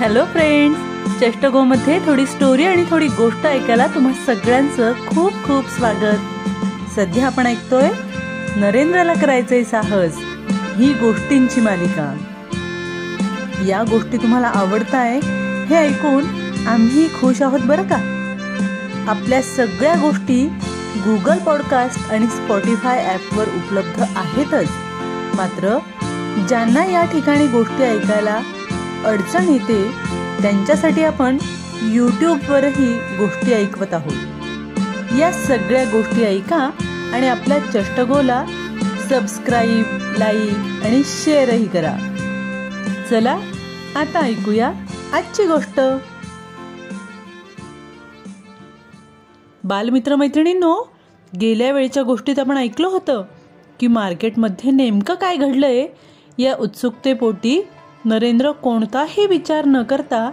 Hello friends चेष्टगोमध्ये थोडी story आणि थोडी गोष्ट ऐकायला तुम्हा सगळ्यांचं खूप खूप स्वागत. सध्या आपण ऐकतोय नरेंद्रला करायचंय साहस ही गोष्टींची मालिका. या गोष्टी तुम्हाला आवडताय हे ऐकून आम्ही खुश आहोत बरं का? आपल्या सगळ्या गोष्टी गुगल पॉडकास्ट आणि स्पॉटीफाय ॲपवर उपलब्ध आहेतच. मात्र ज्यांना या ठिकाणी गोष्टी ऐकायला अडचण येते त्यांच्यासाठी आपण यूट्यूबवरही गोष्टी ऐकवत आहोत. या सगळ्या गोष्टी ऐका आणि आपल्या चष्टगोला सबस्क्राईब लाईक आणि शेअरही करा. चला आता ऐकूया आजची गोष्ट. बालमित्र मैत्रिणींनो गेल्या वेळच्या गोष्टीत आपण ऐकलं होतं की मार्केटमध्ये नेमकं काय घडलंय या उत्सुकतेपोटी नरेंद्र कोणताही विचार न करता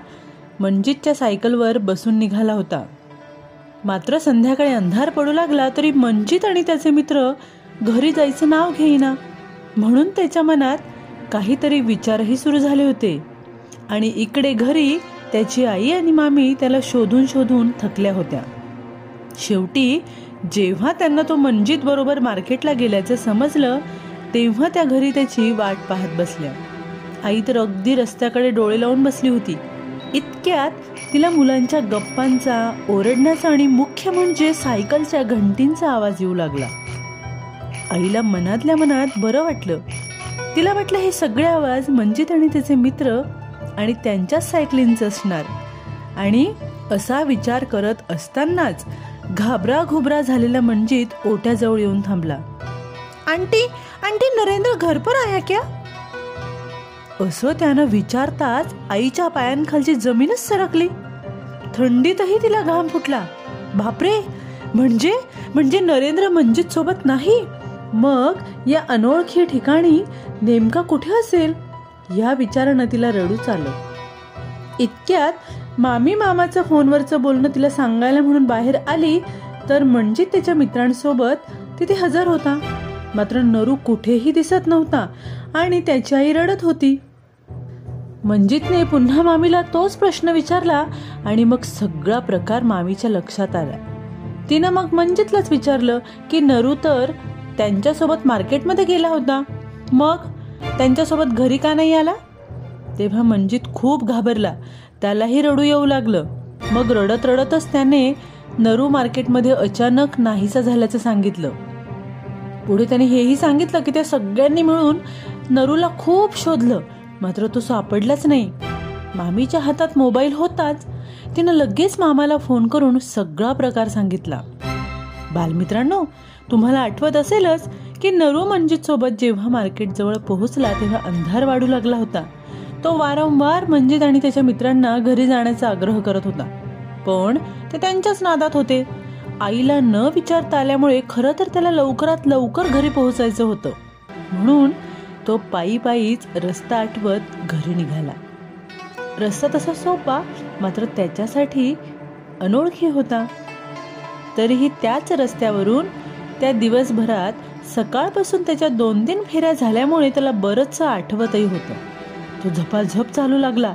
मंजितच्या सायकलवर बसून निघाला होता. मात्र संध्याकाळी अंधार पडू लागला तरी मंजित आणि त्याचे मित्र घरी जायचं नाव घेईना. म्हणून त्याच्या मनात काहीतरी विचारही सुरू झाले होते. आणि इकडे घरी त्याची आई आणि मामी त्याला शोधून शोधून थकल्या होत्या. शेवटी जेव्हा त्यांना तो मंजित बरोबर मार्केटला गेल्याचं समजलं तेव्हा त्या घरी त्याची वाट पाहत बसल्या. आई तर अगदी रस्त्याकडे डोळे लावून बसली होती. इतक्यात तिला मुलांच्या गप्पांचा ओरडण्याचा आणि मुख्य म्हणजे सायकलच्या घंटींचा आवाज येऊ लागला. आईला मनातल्या मनात बरं वाटलं. तिला वाटलं हे सगळे आवाज मंजित आणि त्याचे मित्र आणि त्यांच्याच सायकलींचं असणार. आणि असा विचार करत असतानाच घाबरा घुबरा झालेला मंजित ओट्याजवळ येऊन थांबला. आंटी आंटी नरेंद्र घर पर आया क्या? असं त्यानं विचारताच आईच्या पायांखालची जमीनच सरकली. थंडीतही तिला घाम फुटला. बापरे म्हणजे म्हणजे नरेंद्र मंजित सोबत नाही? मग या अनोळखी ठिकाणी नेमका कुठे असेल? या विचारानं तिला रडूच आलं इतक्यात मामी मामाचं फोनवरचं बोलणं तिला सांगायला म्हणून बाहेर आली तर मंजित त्याच्या मित्रांसोबत तिथे हजर होता. मात्र नरू कुठेही दिसत नव्हता आणि त्याची आई रडत होती. मंजितने पुन्हा मामीला तोच प्रश्न विचारला आणि मग सगळा प्रकार मामीच्या लक्षात आला. तिनं मग मंजितलाच विचारलं की नरू तर त्यांच्यासोबत मार्केटमध्ये गेला होता. मग त्यांच्यासोबत घरी का नाही आला? तेव्हा मंजित खूप घाबरला. त्यालाही रडू येऊ लागलं. मग रडत रडतच त्याने नरू मार्केटमध्ये अचानक नाहीसा झाल्याचं सांगितलं. पुढे त्याने हेही सांगितलं की त्या सगळ्यांनी मिळून नरूला खूप शोधलं. मात्र तो सापडलाच नाही. मामीच्या हातात मोबाईल होताच तिनं लगेच मामाला फोन करून सगळा प्रकार सांगितला. बालमित्रांनो तुम्हाला आठवत असेलच की नरू मंजित सोबत जेव्हा मार्केट जवळ पोहोचला तेव्हा अंधार वाढू लागला होता. तो वारंवार मंजित आणि त्याच्या मित्रांना घरी जाण्याचा आग्रह करत होता. पण ते त्यांच्याच नादात होते. आईला न विचारता आल्यामुळे खरं तर त्याला लवकरात लवकर घरी पोहोचायचं होतं. म्हणून तो पायी पायीच रस्ता आठवत घरी निघाला. रस्ता तसा सोपा मात्र त्याच्यासाठी अनोळखी होता. तरीही त्याच रस्त्यावरून त्या दिवसभरात सकाळपासून त्याच्या दोन तीन फेऱ्या झाल्यामुळे त्याला बरंच आठवतही होतं. तो झपाझप चालू लागला.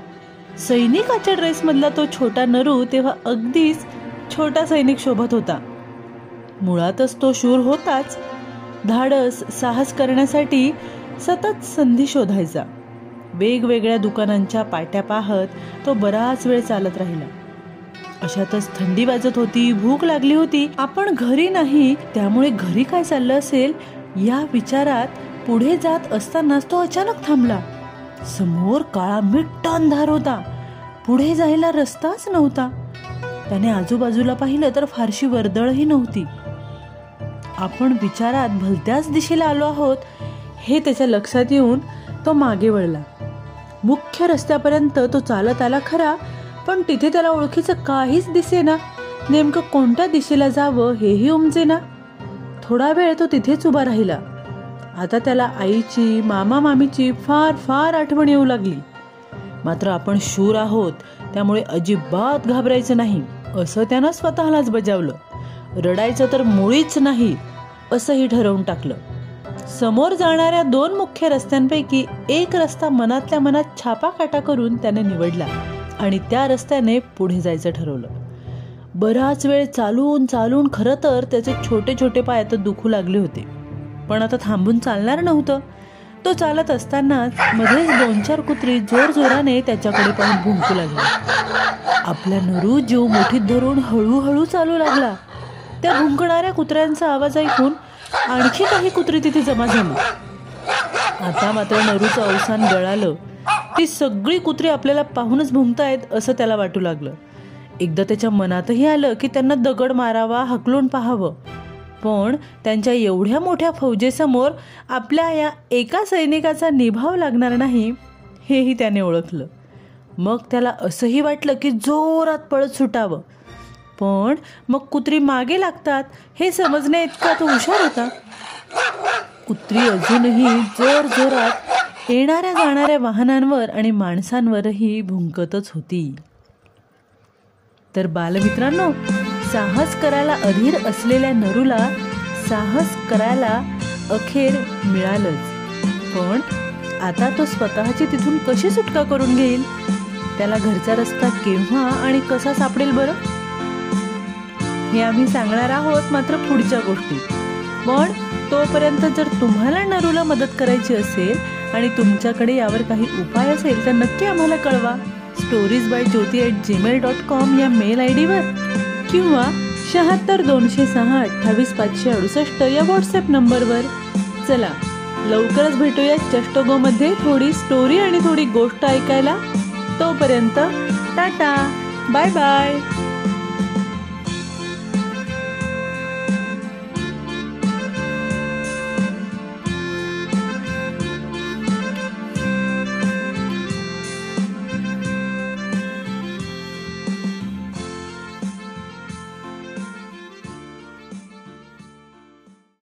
सैनिकाच्या ड्रेसमधला तो छोटा नरू तेव्हा अगदीच छोटा सैनिक शोभत होता. मुळातच तो शूर होताच. धाडस साहस करण्यासाठी सतत संधी शोधायचा. वेगवेगळ्या दुकानांच्या पाट्या पाहत तो बराच वेळ चालत राहिला. अशातच थंडी वाजत होती भूक लागली होती. आपण घरी नाही त्यामुळे घरी काय चाललं असेल? या विचारात पुढे जात असतानाच तो अचानक थांबला. समोर काळा मिट्ट अंधार होता. पुढे जायला रस्ताच नव्हता. त्याने आजूबाजूला पाहिलं तर फारशी वर्दळही नव्हती. आपण विचारात भलत्याच दिशेला आलो आहोत. हे त्याच्या लक्षात येऊन तो मागे वळला. मुख्य रस्त्यापर्यंत तो चालत आला खरा पण तिथे त्याला ओळखीचं काहीच दिसेना. नेमकं कोणत्या दिशेला जावं हेही उमजेना. थोडा वेळ तो तिथेच उभा राहिला. आता त्याला आईची मामा मामीची फार फार आठवण येऊ लागली. मात्र आपण शूर आहोत त्यामुळे अजिबात घाबरायचं नाही. असं त्यानं स्वतःलाच बजावलं. रडायचं तर मुळीच नाही असंही ठरवून टाकलं. समोर जाणाऱ्या दोन मुख्य रस्त्यांपैकी एक रस्ता मनातल्या मनात छापा काटा करून त्याने निवडला आणि त्या रस्त्याने पुढे जायचं ठरवलं. बराच वेळ चालून चालून खरं तर त्याचे छोटे छोटे पाय आता दुखू लागले होते. पण आता थांबून चालणार नव्हतं. तो चालत असतानाच मध्येच दोन चार कुत्री जोर जोराने त्याच्याकडे पाहून भुंकू लागले. आपला नरू जीव मोठीत धरून हळूहळू चालू लागला. त्या भुंकणाऱ्या कुत्र्यांचा आवाज ऐकून आणखी काही कुत्री तिथे जमा झाली. आता मात्र नरूचं अवसान गळालं. ती सगळी कुत्री आपल्याला पाहूनच भुंकतायत असं त्याला वाटू लागलं. एकदा त्याच्या मनातही आलं की त्यांना दगड मारावा हकलून पाहावं. पण त्यांच्या एवढ्या मोठ्या फौजेसमोर आपल्या या एका सैनिकाचा निभाव लागणार नाही हेही त्याने ओळखलं. मग त्याला असंही वाटलं की जोरात पळत सुटावं. पण मग कुत्री मागे लागतात? हे समजण्या इतका तो हुशार होता. कुत्री अजूनही जोर जोरात येणाऱ्या जाणाऱ्या वाहनांवर आणि माणसांवरही भुंकतच होती. तर बालमित्रांनो साहस करायला अधीर असलेल्या नरूला साहस करायला अखेर मिळालंच. पण आता तो स्वतःची तिथून कशी सुटका करून घेईल? त्याला घरचा रस्ता केव्हा आणि कसा सापडेल बरं? हे आम्ही सांगणार आहोत मात्र पुढच्या गोष्टी. पण तोपर्यंत जर तुम्हाला नरूला मदत करायची असेल आणि तुमच्याकडे यावर काही उपाय असेल तर नक्की आम्हाला कळवा. Stories by Jyoti at Gmail dot com या मेल आय डीवर किंवा शहात्तर दोनशे सहा अठ्ठावीस पाचशे अडुसष्ट या व्हॉट्सॲप नंबरवर. चला लवकरच भेटूया चष्टगोमध्ये थोडी स्टोरी आणि थोडी गोष्ट ऐकायला. तोपर्यंत टाटा बाय बाय